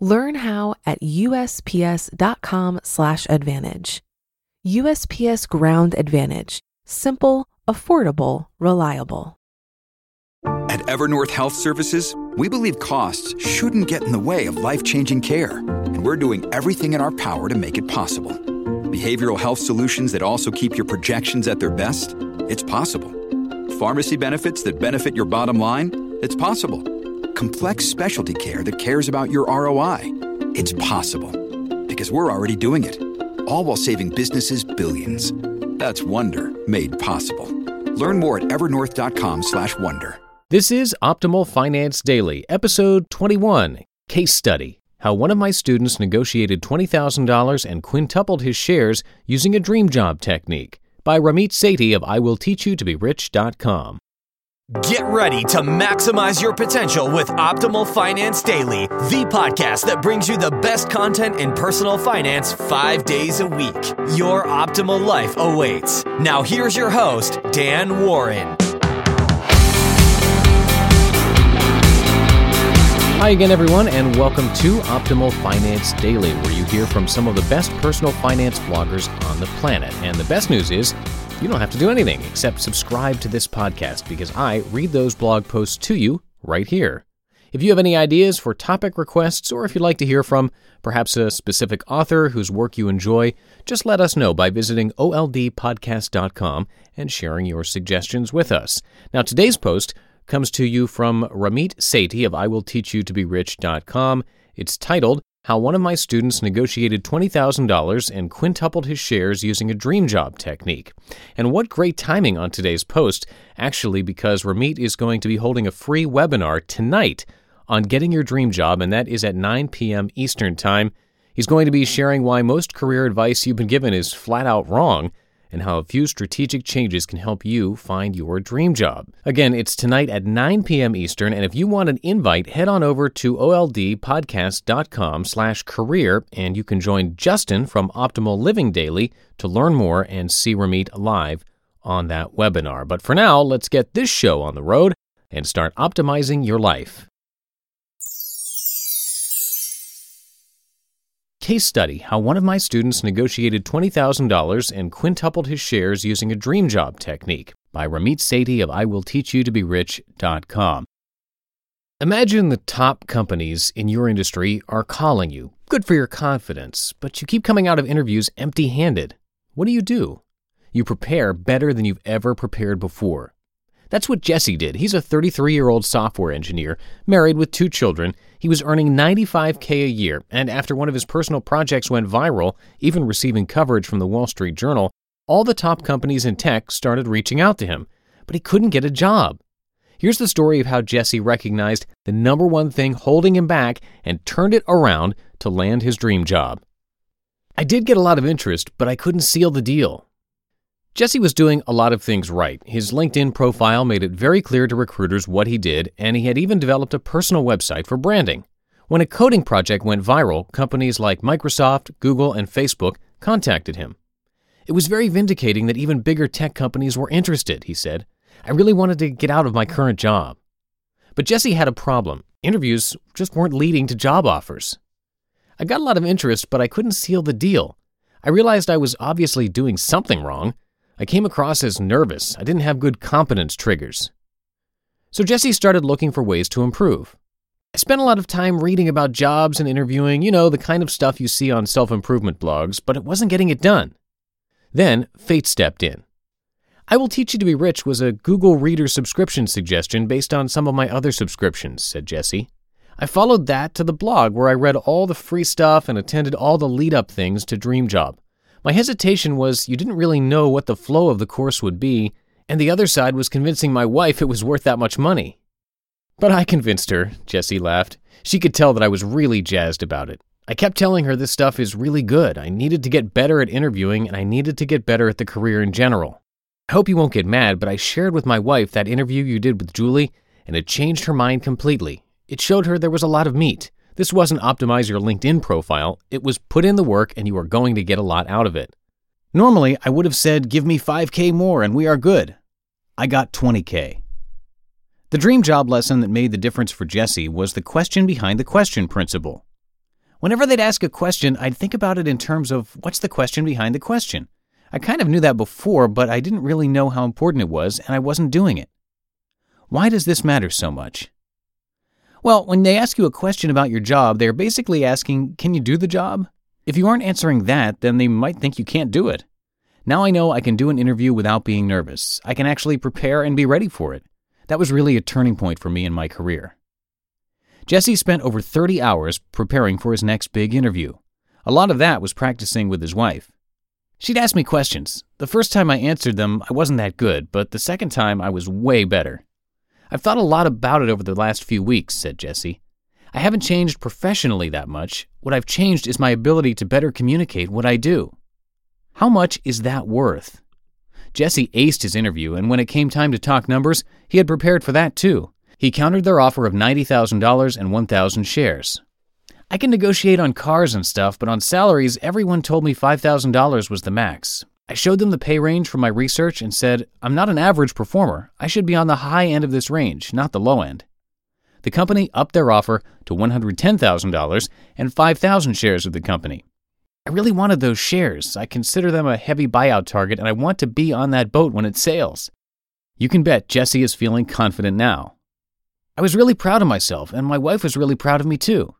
Learn how at usps.com/advantage. USPS Ground Advantage: simple, affordable, reliable. At Evernorth Health Services, we believe costs shouldn't get in the way of life-changing care, and we're doing everything in our power to make it possible. Behavioral health solutions that also keep your projections at their best? It's possible. Pharmacy benefits that benefit your bottom line? It's possible complex specialty care that cares about your ROI. It's possible because we're already doing it. All while saving businesses billions. That's Wonder made possible. Learn more at evernorth.com/wonder. This is Optimal Finance Daily, episode 21, case study. How one of my students negotiated $20,000 and quintupled his shares using a dream job technique by Ramit Sethi of IWillTeachYouToBeRich.com. Get ready to maximize your potential with Optimal Finance Daily, the podcast that brings you the best content in personal finance five days a week. Your optimal life awaits. Now, here's your host, Dan Warren. Hi again, everyone, and welcome to Optimal Finance Daily, where you hear from some of the best personal finance bloggers on the planet. And the best news is, you don't have to do anything except subscribe to this podcast because I read those blog posts to you right here. If you have any ideas for topic requests, or if you'd like to hear from perhaps a specific author whose work you enjoy, just let us know by visiting oldpodcast.com and sharing your suggestions with us. Now, today's post comes to you from Ramit Sethi of IWillTeachYouToBeRich.com. It's titled, How One of My Students Negotiated $20,000 and Quintupled His Shares Using a Dream Job Technique. And what great timing on today's post, actually, because Ramit is going to be holding a free webinar tonight on getting your dream job, and that is at 9 p.m. Eastern Time. He's going to be sharing why most career advice you've been given is flat out wrong and how a few strategic changes can help you find your dream job. Again, it's tonight at 9 p.m. Eastern, and if you want an invite, head on over to oldpodcast.com slash career, and you can join Justin from Optimal Living Daily to learn more and see Ramit live on that webinar. But for now, let's get this show on the road and start optimizing your life. Case study How one of my students negotiated $20,000 and quintupled his shares using a dream job technique by Ramit Sethi of IWillTeachYouToBeRich.com. Imagine the top companies in your industry are calling you. Good for your confidence, but you keep coming out of interviews empty handed. What do you do? You prepare better than you've ever prepared before. That's what Jesse did. He's a 33 year old software engineer, married with two children. He was earning 95K a year, and after one of his personal projects went viral, even receiving coverage from the Wall Street Journal, all the top companies in tech started reaching out to him. But he couldn't get a job. Here's the story of how Jesse recognized the number one thing holding him back and turned it around to land his dream job. I did get a lot of interest, but I couldn't seal the deal. Jesse was doing a lot of things right. His LinkedIn profile made it very clear to recruiters what he did, and he had even developed a personal website for branding. When a coding project went viral, companies like Microsoft, Google, and Facebook contacted him. It was very vindicating that even bigger tech companies were interested, he said. I really wanted to get out of my current job. But Jesse had a problem. Interviews just weren't leading to job offers. I got a lot of interest, but I couldn't seal the deal. I realized I was obviously doing something wrong. I came across as nervous. I didn't have good competence triggers. So Jesse started looking for ways to improve. I spent a lot of time reading about jobs and interviewing, you know, the kind of stuff you see on self improvement blogs, but it wasn't getting it done. Then fate stepped in. I Will Teach You to Be Rich was a Google Reader subscription suggestion based on some of my other subscriptions, said Jesse. I followed that to the blog where I read all the free stuff and attended all the lead up things to Dream Job. My hesitation was you didn't really know what the flow of the course would be, and the other side was convincing my wife it was worth that much money. But I convinced her, Jesse laughed. She could tell that I was really jazzed about it. I kept telling her this stuff is really good. I needed to get better at interviewing and I needed to get better at the career in general. I hope you won't get mad, but I shared with my wife that interview you did with Julie, and it changed her mind completely. It showed her there was a lot of meat. This wasn't optimize your LinkedIn profile, it was put in the work and you are going to get a lot out of it. Normally, I would have said, Give me 5K more and we are good. I got 20K. The dream job lesson that made the difference for Jesse was the question behind the question principle. Whenever they'd ask a question, I'd think about it in terms of what's the question behind the question? I kind of knew that before, but I didn't really know how important it was, and I wasn't doing it. Why does this matter so much? Well, when they ask you a question about your job, they're basically asking, Can you do the job? If you aren't answering that, then they might think you can't do it. Now I know I can do an interview without being nervous. I can actually prepare and be ready for it. That was really a turning point for me in my career. Jesse spent over 30 hours preparing for his next big interview. A lot of that was practicing with his wife. She'd ask me questions. The first time I answered them, I wasn't that good, but the second time I was way better. I've thought a lot about it over the last few weeks, said Jesse. I haven't changed professionally that much. What I've changed is my ability to better communicate what I do. How much is that worth? Jesse aced his interview, and when it came time to talk numbers, he had prepared for that too. He countered their offer of $90,000 and 1,000 shares. I can negotiate on cars and stuff, but on salaries, everyone told me $5,000 was the max. I showed them the pay range from my research and said, I'm not an average performer. I should be on the high end of this range, not the low end. The company upped their offer to $110,000 and 5,000 shares of the company. I really wanted those shares. I consider them a heavy buyout target and I want to be on that boat when it sails. You can bet Jesse is feeling confident now. I was really proud of myself, and my wife was really proud of me too.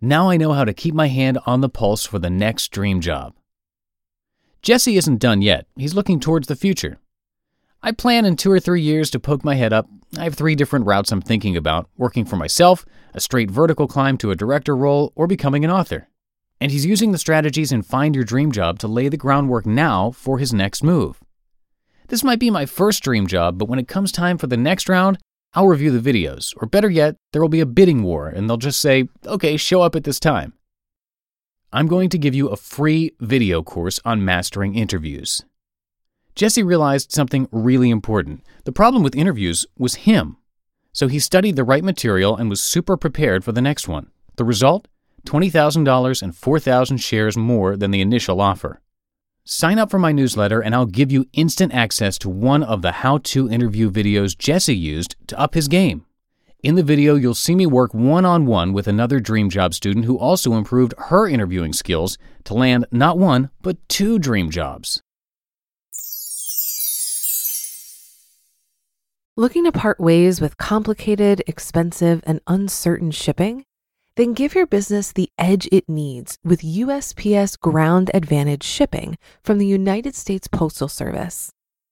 Now I know how to keep my hand on the pulse for the next dream job. Jesse isn't done yet. He's looking towards the future. I plan in two or three years to poke my head up. I have three different routes I'm thinking about working for myself, a straight vertical climb to a director role, or becoming an author. And he's using the strategies in Find Your Dream Job to lay the groundwork now for his next move. This might be my first dream job, but when it comes time for the next round, I'll review the videos, or better yet, there will be a bidding war and they'll just say, okay, show up at this time. I'm going to give you a free video course on mastering interviews. Jesse realized something really important. The problem with interviews was him. So he studied the right material and was super prepared for the next one. The result? $20,000 and 4,000 shares more than the initial offer. Sign up for my newsletter and I'll give you instant access to one of the how to interview videos Jesse used to up his game. In the video, you'll see me work one on one with another Dream Job student who also improved her interviewing skills to land not one, but two dream jobs. Looking to part ways with complicated, expensive, and uncertain shipping? Then give your business the edge it needs with USPS Ground Advantage shipping from the United States Postal Service.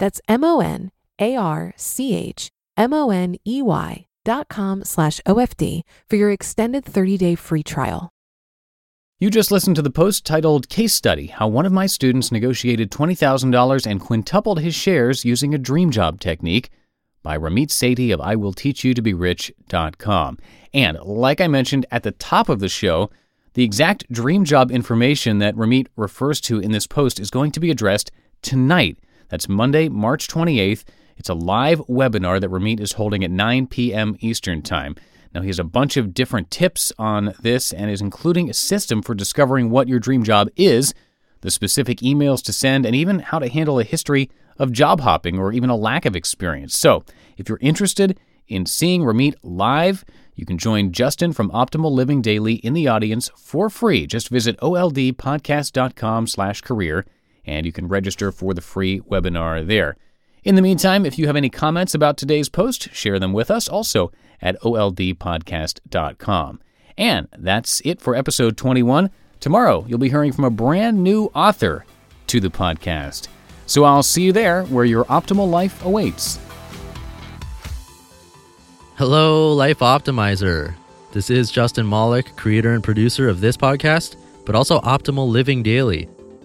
That's M O N A R C H M O N E Y dot com slash OFD for your extended 30 day free trial. You just listened to the post titled Case Study How One of My Students Negotiated $20,000 and Quintupled His Shares Using a Dream Job Technique by Ramit Sethi of IWillTeachYouToBeRich.com. And like I mentioned at the top of the show, the exact dream job information that Ramit refers to in this post is going to be addressed tonight. That's Monday, March 28th. It's a live webinar that Ramit is holding at 9 p.m. Eastern Time. Now, he has a bunch of different tips on this and is including a system for discovering what your dream job is, the specific emails to send, and even how to handle a history of job hopping or even a lack of experience. So, if you're interested in seeing Ramit live, you can join Justin from Optimal Living Daily in the audience for free. Just visit oldpodcast.com slash career, and you can register for the free webinar there. In the meantime, if you have any comments about today's post, share them with us also at oldpodcast.com. And that's it for episode 21. Tomorrow, you'll be hearing from a brand new author to the podcast. So I'll see you there where your optimal life awaits. Hello, Life Optimizer. This is Justin Malik, creator and producer of this podcast, but also Optimal Living Daily,